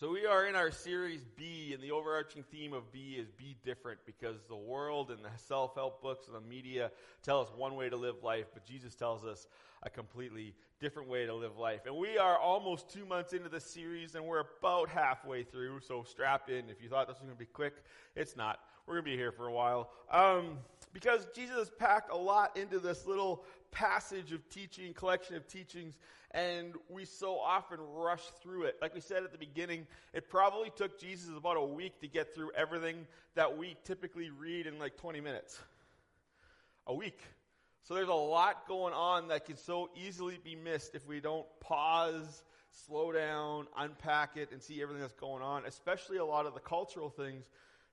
So we are in our series B, and the overarching theme of B is be different because the world and the self-help books and the media tell us one way to live life, but Jesus tells us a completely different way to live life. And we are almost two months into the series, and we're about halfway through, so strap in. If you thought this was going to be quick, it's not. We're going to be here for a while. Um, because Jesus packed a lot into this little passage of teaching, collection of teachings, and we so often rush through it. Like we said at the beginning, it probably took Jesus about a week to get through everything that we typically read in like 20 minutes. A week. So there's a lot going on that can so easily be missed if we don't pause, slow down, unpack it, and see everything that's going on, especially a lot of the cultural things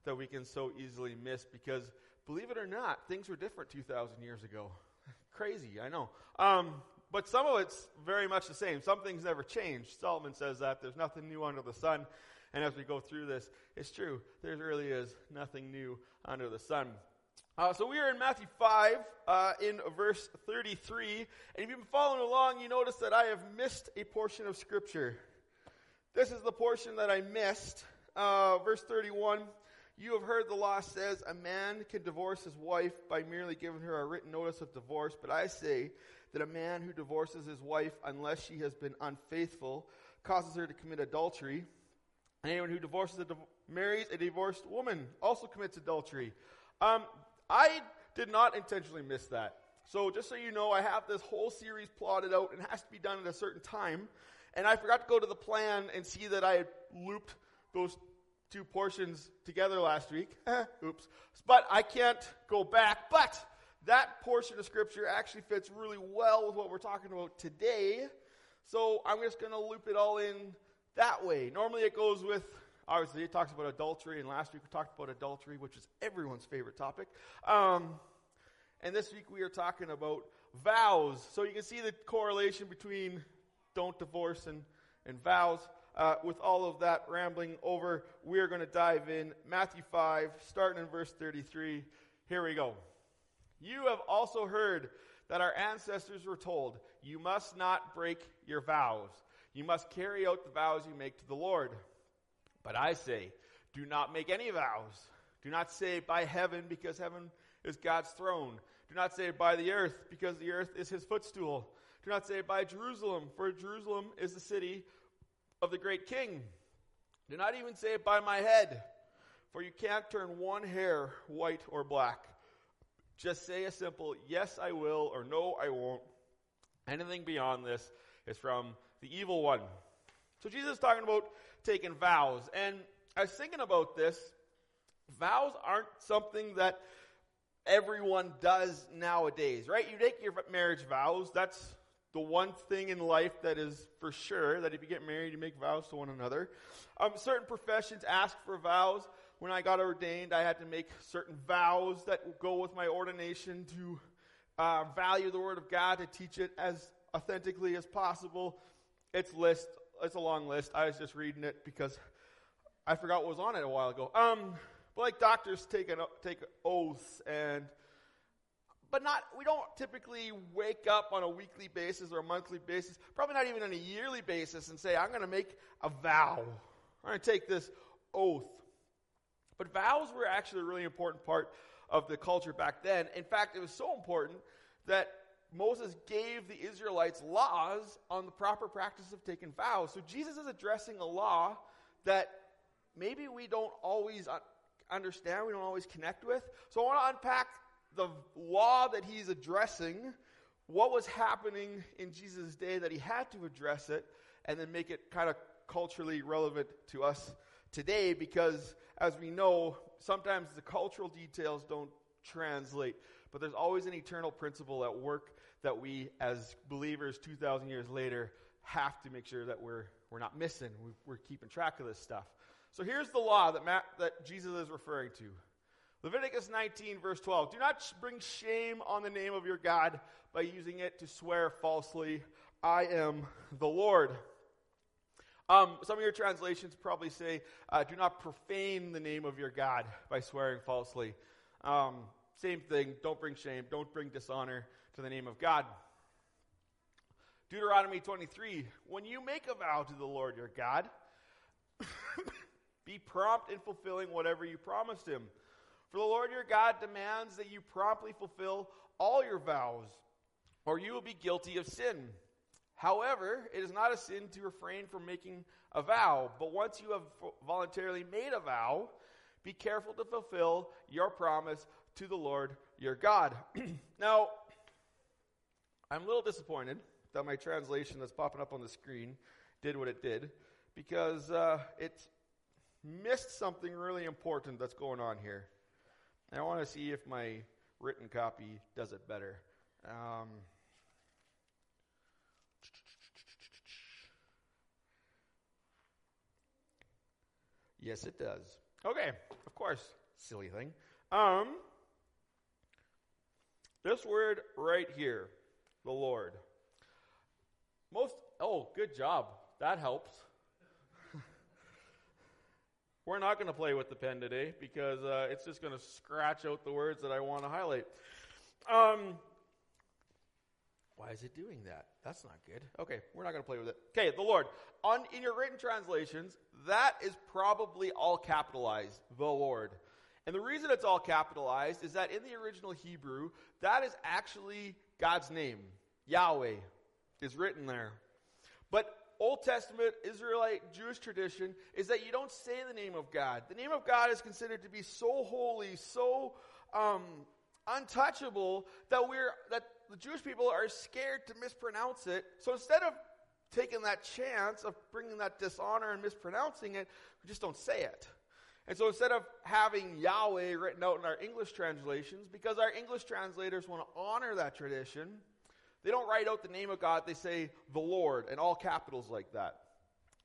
that we can so easily miss because believe it or not, things were different 2,000 years ago. Crazy, I know. Um, but some of it's very much the same. Some things never change. Solomon says that there's nothing new under the sun. And as we go through this, it's true. There really is nothing new under the sun. Uh, so we are in Matthew 5, uh, in verse 33. And if you've been following along, you notice that I have missed a portion of Scripture. This is the portion that I missed. Uh, verse 31. You have heard the law says a man can divorce his wife by merely giving her a written notice of divorce, but I say that a man who divorces his wife unless she has been unfaithful causes her to commit adultery. And anyone who divorces a marries a divorced woman also commits adultery. Um, I did not intentionally miss that. So just so you know, I have this whole series plotted out and has to be done at a certain time. And I forgot to go to the plan and see that I had looped those two portions together last week. Oops. But I can't go back. But that portion of Scripture actually fits really well with what we're talking about today. So I'm just going to loop it all in that way. Normally it goes with, obviously, it talks about adultery, and last week we talked about adultery, which is everyone's favorite topic. Um, and this week we are talking about vows. So you can see the correlation between don't divorce and, and vows. Uh, with all of that rambling over, we are going to dive in. Matthew 5, starting in verse 33. Here we go. You have also heard that our ancestors were told, You must not break your vows. You must carry out the vows you make to the Lord. But I say, Do not make any vows. Do not say by heaven, because heaven is God's throne. Do not say by the earth, because the earth is his footstool. Do not say by Jerusalem, for Jerusalem is the city of the great king. Do not even say it by my head, for you can't turn one hair white or black. Just say a simple yes, I will, or no, I won't. Anything beyond this is from the evil one. So Jesus is talking about taking vows. And I was thinking about this. Vows aren't something that everyone does nowadays, right? You take your marriage vows. That's the one thing in life that is for sure that if you get married, you make vows to one another. Um, certain professions ask for vows. When I got ordained, I had to make certain vows that go with my ordination to uh, value the Word of God, to teach it as authentically as possible. It's list. It's a long list. I was just reading it because I forgot what was on it a while ago. Um, but like doctors take an take oaths and but not we don't typically wake up on a weekly basis or a monthly basis probably not even on a yearly basis and say i'm going to make a vow. I'm going to take this oath. But vows were actually a really important part of the culture back then. In fact it was so important that moses gave the israelites laws on the proper practice of taking vows. So jesus is addressing a law that maybe we don't always understand we don't always connect with. So i want to unpack the law that he's addressing, what was happening in Jesus' day that he had to address it, and then make it kind of culturally relevant to us today because, as we know, sometimes the cultural details don't translate, but there's always an eternal principle at work that we, as believers 2,000 years later, have to make sure that we're, we're not missing. We're keeping track of this stuff. So here's the law that, Matt, that Jesus is referring to. Leviticus 19, verse 12. Do not bring shame on the name of your God by using it to swear falsely. I am the Lord. Um, some of your translations probably say, uh, do not profane the name of your God by swearing falsely. Um, same thing. Don't bring shame. Don't bring dishonor to the name of God. Deuteronomy 23. When you make a vow to the Lord your God, Be prompt in fulfilling whatever you promised him. For the Lord your God demands that you promptly fulfill all your vows, or you will be guilty of sin. However, it is not a sin to refrain from making a vow, but once you have voluntarily made a vow, be careful to fulfill your promise to the Lord your God. now, I'm a little disappointed that my translation that's popping up on the screen did what it did because uh, it missed something really important that's going on here. And I want to see if my written copy does it better. Um, yes, it does. Okay, of course, silly thing. Um, this word right here, the Lord. Most, oh, good job. That helps. We're not going to play with the pen today because uh, it's just going to scratch out the words that I want to highlight. Um, why is it doing that? That's not good. Okay, we're not going to play with it. Okay, the Lord. On in your written translations, that is probably all capitalized, the Lord. And the reason it's all capitalized is that in the original Hebrew, that is actually God's name. Yahweh is written there. Old Testament Israelite Jewish tradition is that you don't say the name of God. The name of God is considered to be so holy, so um, untouchable that we're that the Jewish people are scared to mispronounce it. So instead of taking that chance of bringing that dishonor and mispronouncing it, we just don't say it. And so instead of having Yahweh written out in our English translations, because our English translators want to honor that tradition, they don't write out the name of God, they say the Lord in all capitals like that.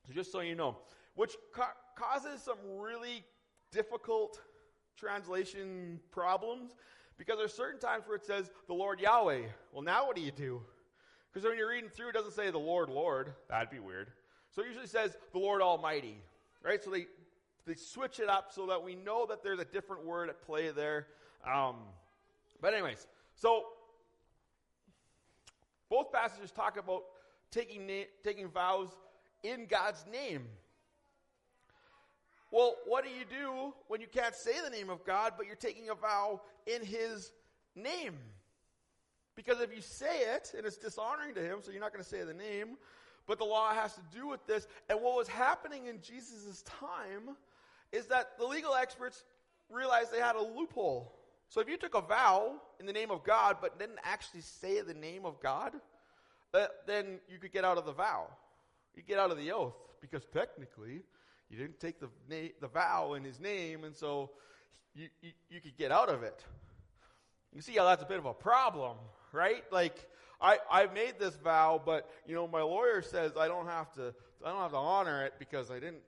So just so you know, which ca- causes some really difficult translation problems because there's certain times where it says the Lord Yahweh. Well, now what do you do? Because when you're reading through, it doesn't say the Lord, Lord. That'd be weird. So it usually says the Lord Almighty, right? So they they switch it up so that we know that there's a different word at play there. Um, but anyways, so both passages talk about taking, na- taking vows in God's name. Well, what do you do when you can't say the name of God, but you're taking a vow in His name? Because if you say it, and it's dishonoring to Him, so you're not going to say the name, but the law has to do with this. And what was happening in Jesus' time is that the legal experts realized they had a loophole. So if you took a vow in the name of God but didn't actually say the name of God, uh, then you could get out of the vow. You get out of the oath because technically you didn't take the na- the vow in His name, and so you, you you could get out of it. You see how that's a bit of a problem, right? Like I I made this vow, but you know my lawyer says I don't have to I don't have to honor it because I didn't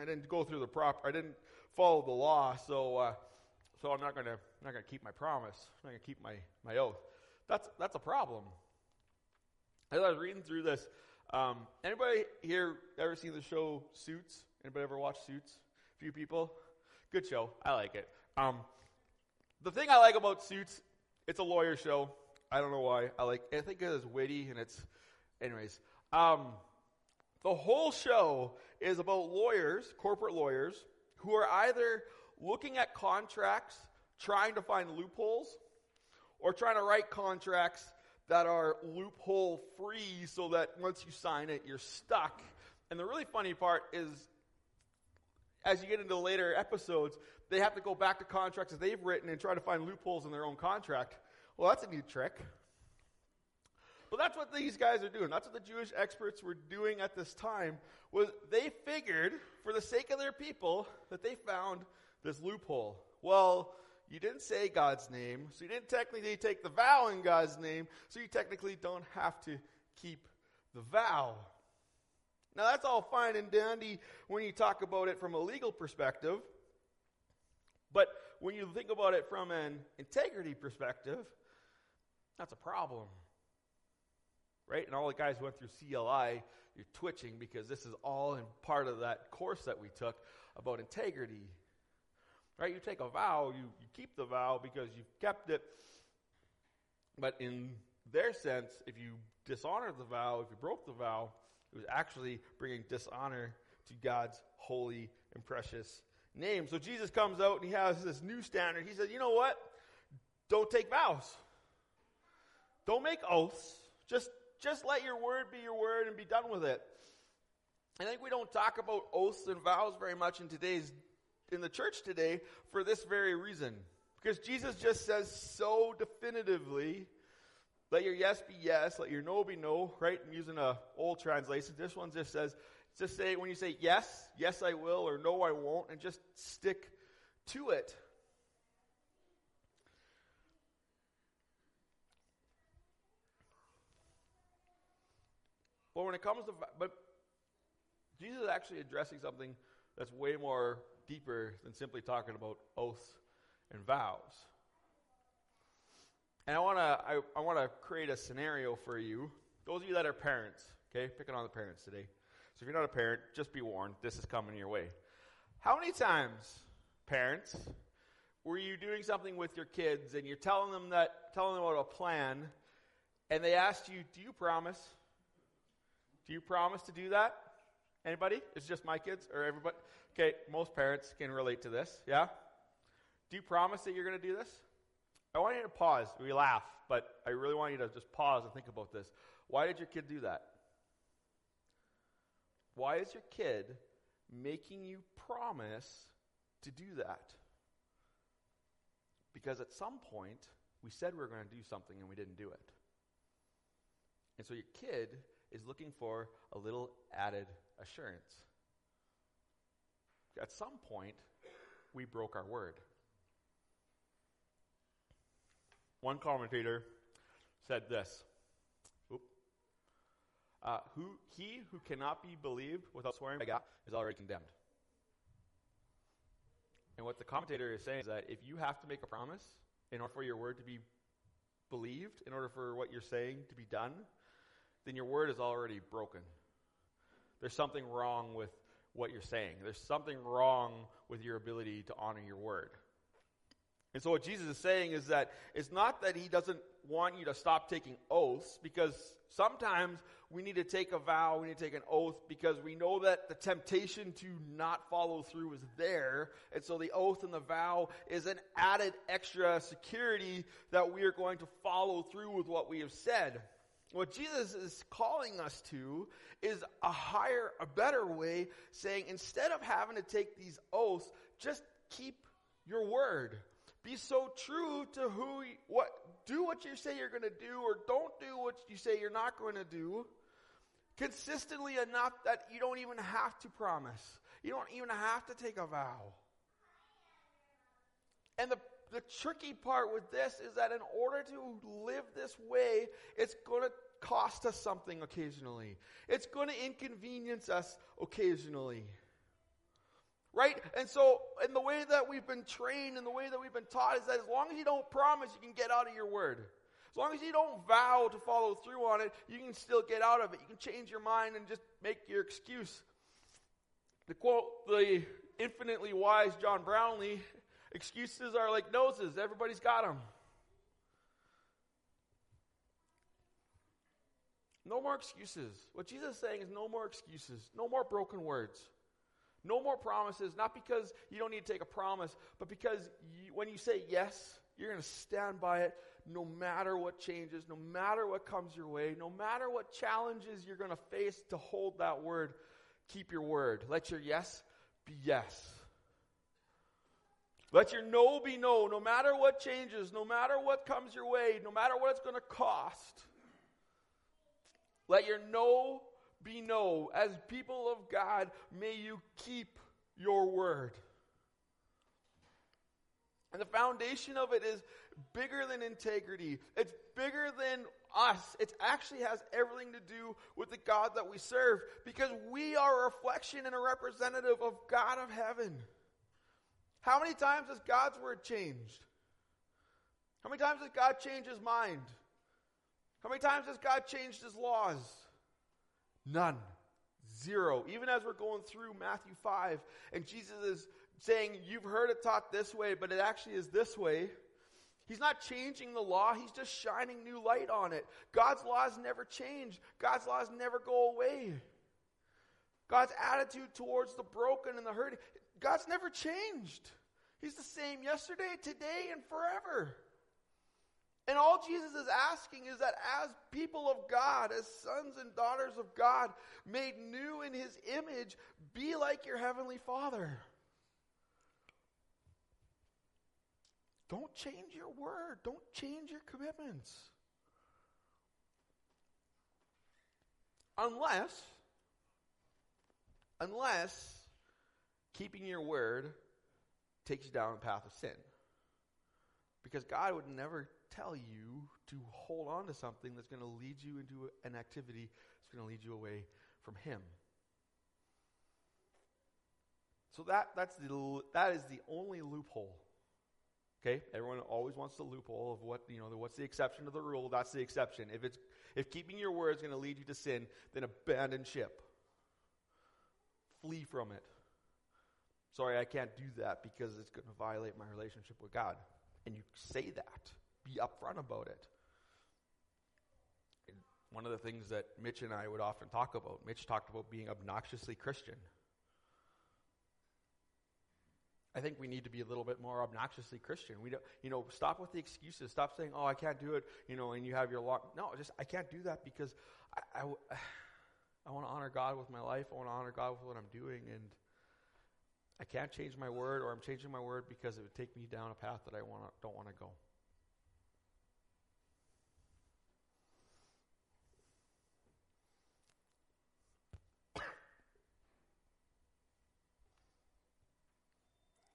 I didn't go through the proper I didn't follow the law, so. Uh, so I'm not going to not going to keep my promise. I'm not going to keep my, my oath. That's that's a problem. As I was reading through this, um, anybody here ever seen the show Suits? Anybody ever watch Suits? A few people. Good show. I like it. Um, the thing I like about Suits, it's a lawyer show. I don't know why. I like. I think it is witty and it's. Anyways, um, the whole show is about lawyers, corporate lawyers, who are either looking at contracts, trying to find loopholes, or trying to write contracts that are loophole free so that once you sign it, you're stuck. And the really funny part is, as you get into later episodes, they have to go back to contracts that they've written and try to find loopholes in their own contract. Well, that's a neat trick. But that's what these guys are doing. That's what the Jewish experts were doing at this time. Was they figured, for the sake of their people, that they found this loophole. Well, you didn't say God's name, so you didn't technically take the vow in God's name, so you technically don't have to keep the vow. Now, that's all fine and dandy when you talk about it from a legal perspective, but when you think about it from an integrity perspective, that's a problem. Right? And all the guys who went through CLI, you're twitching because this is all in part of that course that we took about integrity. Right? You take a vow, you, you keep the vow because you've kept it. But in their sense, if you dishonored the vow, if you broke the vow, it was actually bringing dishonor to God's holy and precious name. So Jesus comes out and he has this new standard. He says, you know what? Don't take vows. Don't make oaths. Just, just let your word be your word and be done with it. I think we don't talk about oaths and vows very much in today's in the church today for this very reason. Because Jesus just says so definitively, let your yes be yes, let your no be no, right? I'm using a old translation. This one just says, just say when you say yes, yes I will, or no I won't, and just stick to it. But when it comes to, but Jesus is actually addressing something that's way more deeper than simply talking about oaths and vows. And I want to I, I want to create a scenario for you. Those of you that are parents, okay, picking on the parents today. So if you're not a parent, just be warned, this is coming your way. How many times, parents, were you doing something with your kids and you're telling them that telling them about a plan and they asked you, "Do you promise? Do you promise to do that?" Anybody? It's just my kids or everybody? Okay, most parents can relate to this. Yeah? Do you promise that you're going to do this? I want you to pause. We laugh, but I really want you to just pause and think about this. Why did your kid do that? Why is your kid making you promise to do that? Because at some point, we said we were going to do something and we didn't do it. And so your kid is looking for a little added assurance. At some point, we broke our word. One commentator said this uh, who, He who cannot be believed without swearing by God is already condemned. And what the commentator is saying is that if you have to make a promise in order for your word to be believed, in order for what you're saying to be done, then your word is already broken. There's something wrong with what you're saying. There's something wrong with your ability to honor your word. And so, what Jesus is saying is that it's not that he doesn't want you to stop taking oaths, because sometimes we need to take a vow, we need to take an oath, because we know that the temptation to not follow through is there. And so, the oath and the vow is an added extra security that we are going to follow through with what we have said. What Jesus is calling us to is a higher, a better way, saying instead of having to take these oaths, just keep your word. Be so true to who, what, do what you say you're going to do or don't do what you say you're not going to do consistently enough that you don't even have to promise. You don't even have to take a vow. And the the tricky part with this is that in order to live this way, it's going to cost us something occasionally. It's going to inconvenience us occasionally. Right? And so, in the way that we've been trained and the way that we've been taught is that as long as you don't promise, you can get out of your word. As long as you don't vow to follow through on it, you can still get out of it. You can change your mind and just make your excuse. To quote the infinitely wise John Brownlee, excuses are like noses, everybody's got them. No more excuses. What Jesus is saying is no more excuses, no more broken words, no more promises, not because you don't need to take a promise, but because you, when you say yes, you're going to stand by it no matter what changes, no matter what comes your way, no matter what challenges you're going to face to hold that word. Keep your word. Let your yes be yes. Let your no be no, no matter what changes, no matter what comes your way, no matter what it's going to cost. Let your no be no. As people of God, may you keep your word. And the foundation of it is bigger than integrity. It's bigger than us. It actually has everything to do with the God that we serve because we are a reflection and a representative of God of heaven. How many times has God's word changed? How many times has God changed his mind? How many times has God changed his laws? None. Zero. Even as we're going through Matthew 5, and Jesus is saying, You've heard it taught this way, but it actually is this way. He's not changing the law, he's just shining new light on it. God's laws never change, God's laws never go away. God's attitude towards the broken and the hurting. God's never changed. He's the same yesterday, today, and forever. And all Jesus is asking is that as people of God, as sons and daughters of God, made new in his image, be like your heavenly Father. Don't change your word. Don't change your commitments. Unless, unless keeping your word takes you down a path of sin. Because God would never tell you to hold on to something that's going to lead you into an activity that's going to lead you away from Him. So that, that's the, that is the only loophole. Okay, everyone always wants the loophole of what you know. What's the exception to the rule? That's the exception. If it's if keeping your word is going to lead you to sin, then abandon ship. Flee from it. Sorry, I can't do that because it's going to violate my relationship with God. And you say that be upfront about it. And one of the things that Mitch and I would often talk about, Mitch talked about being obnoxiously Christian. I think we need to be a little bit more obnoxiously Christian. We don't, you know, stop with the excuses. Stop saying, "Oh, I can't do it," you know, and you have your lock. No, just I can't do that because I, I, I want to honor God with my life. I want to honor God with what I'm doing, and I can't change my word, or I'm changing my word because it would take me down a path that I want don't want to go.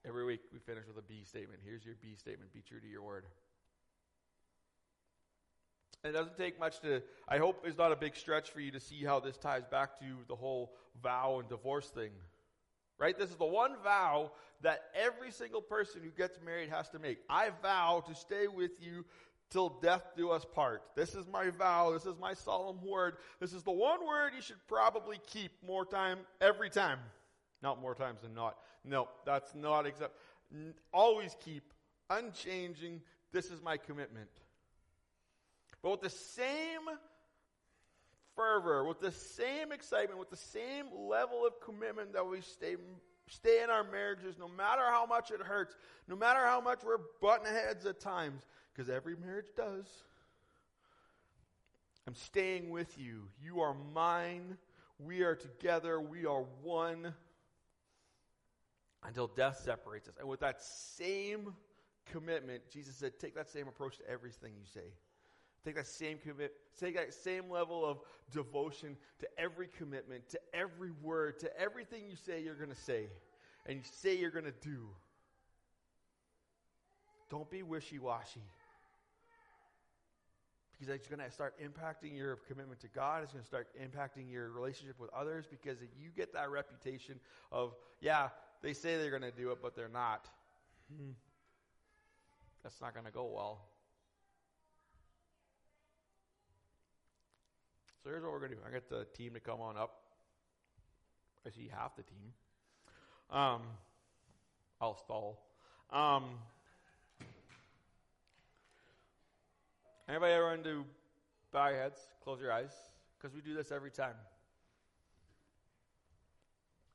Every week we finish with a B statement. Here's your B statement be true to your word. It doesn't take much to, I hope it's not a big stretch for you to see how this ties back to the whole vow and divorce thing. Right? This is the one vow that every single person who gets married has to make. I vow to stay with you till death do us part. This is my vow. This is my solemn word. This is the one word you should probably keep more time every time. Not more times than not. No, that's not exact. Always keep unchanging. This is my commitment. But with the same fervor, with the same excitement, with the same level of commitment that we stay stay in our marriages, no matter how much it hurts, no matter how much we're butting heads at times, because every marriage does. I'm staying with you. You are mine. We are together. We are one until death separates us. And with that same commitment, Jesus said, take that same approach to everything you say. Take that same commit, take that same level of devotion to every commitment, to every word, to everything you say you're going to say, and you say you're going to do. Don't be wishy washy. Because it's going to start impacting your commitment to God. It's going to start impacting your relationship with others. Because if you get that reputation of, yeah, they say they're going to do it, but they're not. That's not going to go well. So here's what we're going to do. I get the team to come on up. I see half the team. Um, I'll stall. Um, anybody ever want to bow your heads, close your eyes? Because we do this every time.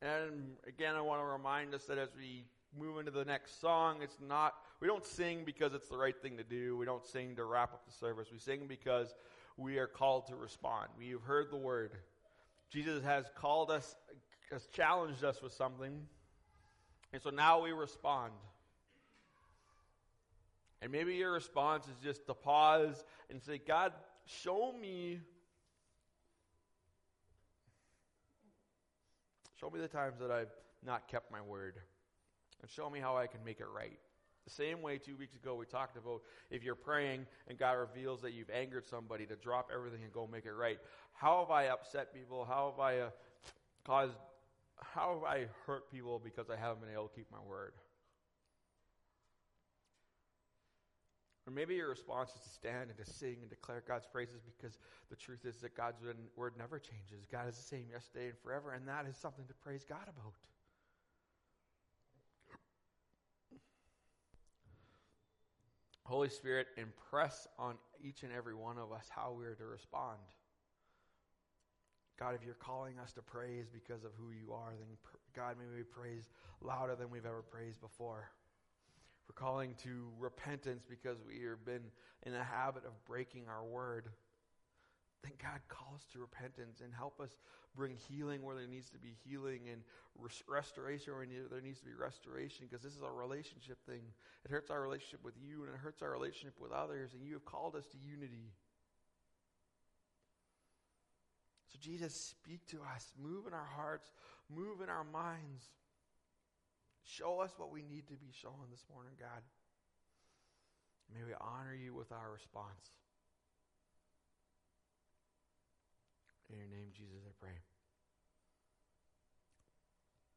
And again, I want to remind us that as we move into the next song, it's not, we don't sing because it's the right thing to do. We don't sing to wrap up the service. We sing because we are called to respond. We have heard the word. Jesus has called us, has challenged us with something. And so now we respond. And maybe your response is just to pause and say, God, show me Show me the times that I've not kept my word. And show me how I can make it right. The same way two weeks ago we talked about if you're praying and God reveals that you've angered somebody to drop everything and go make it right. How have I upset people? How have I uh, caused, how have I hurt people because I haven't been able to keep my word? Or maybe your response is to stand and to sing and declare God's praises because the truth is that God's word never changes. God is the same yesterday and forever, and that is something to praise God about. Holy Spirit, impress on each and every one of us how we are to respond. God, if you're calling us to praise because of who you are, then God, may we praise louder than we've ever praised before. We're calling to repentance because we have been in a habit of breaking our word. Then God call us to repentance and help us bring healing where there needs to be healing and restoration where there needs to be restoration because this is a relationship thing. It hurts our relationship with you and it hurts our relationship with others, and you have called us to unity. So, Jesus, speak to us. Move in our hearts. Move in our minds. Show us what we need to be shown this morning, God. May we honor you with our response. In your name, Jesus, I pray.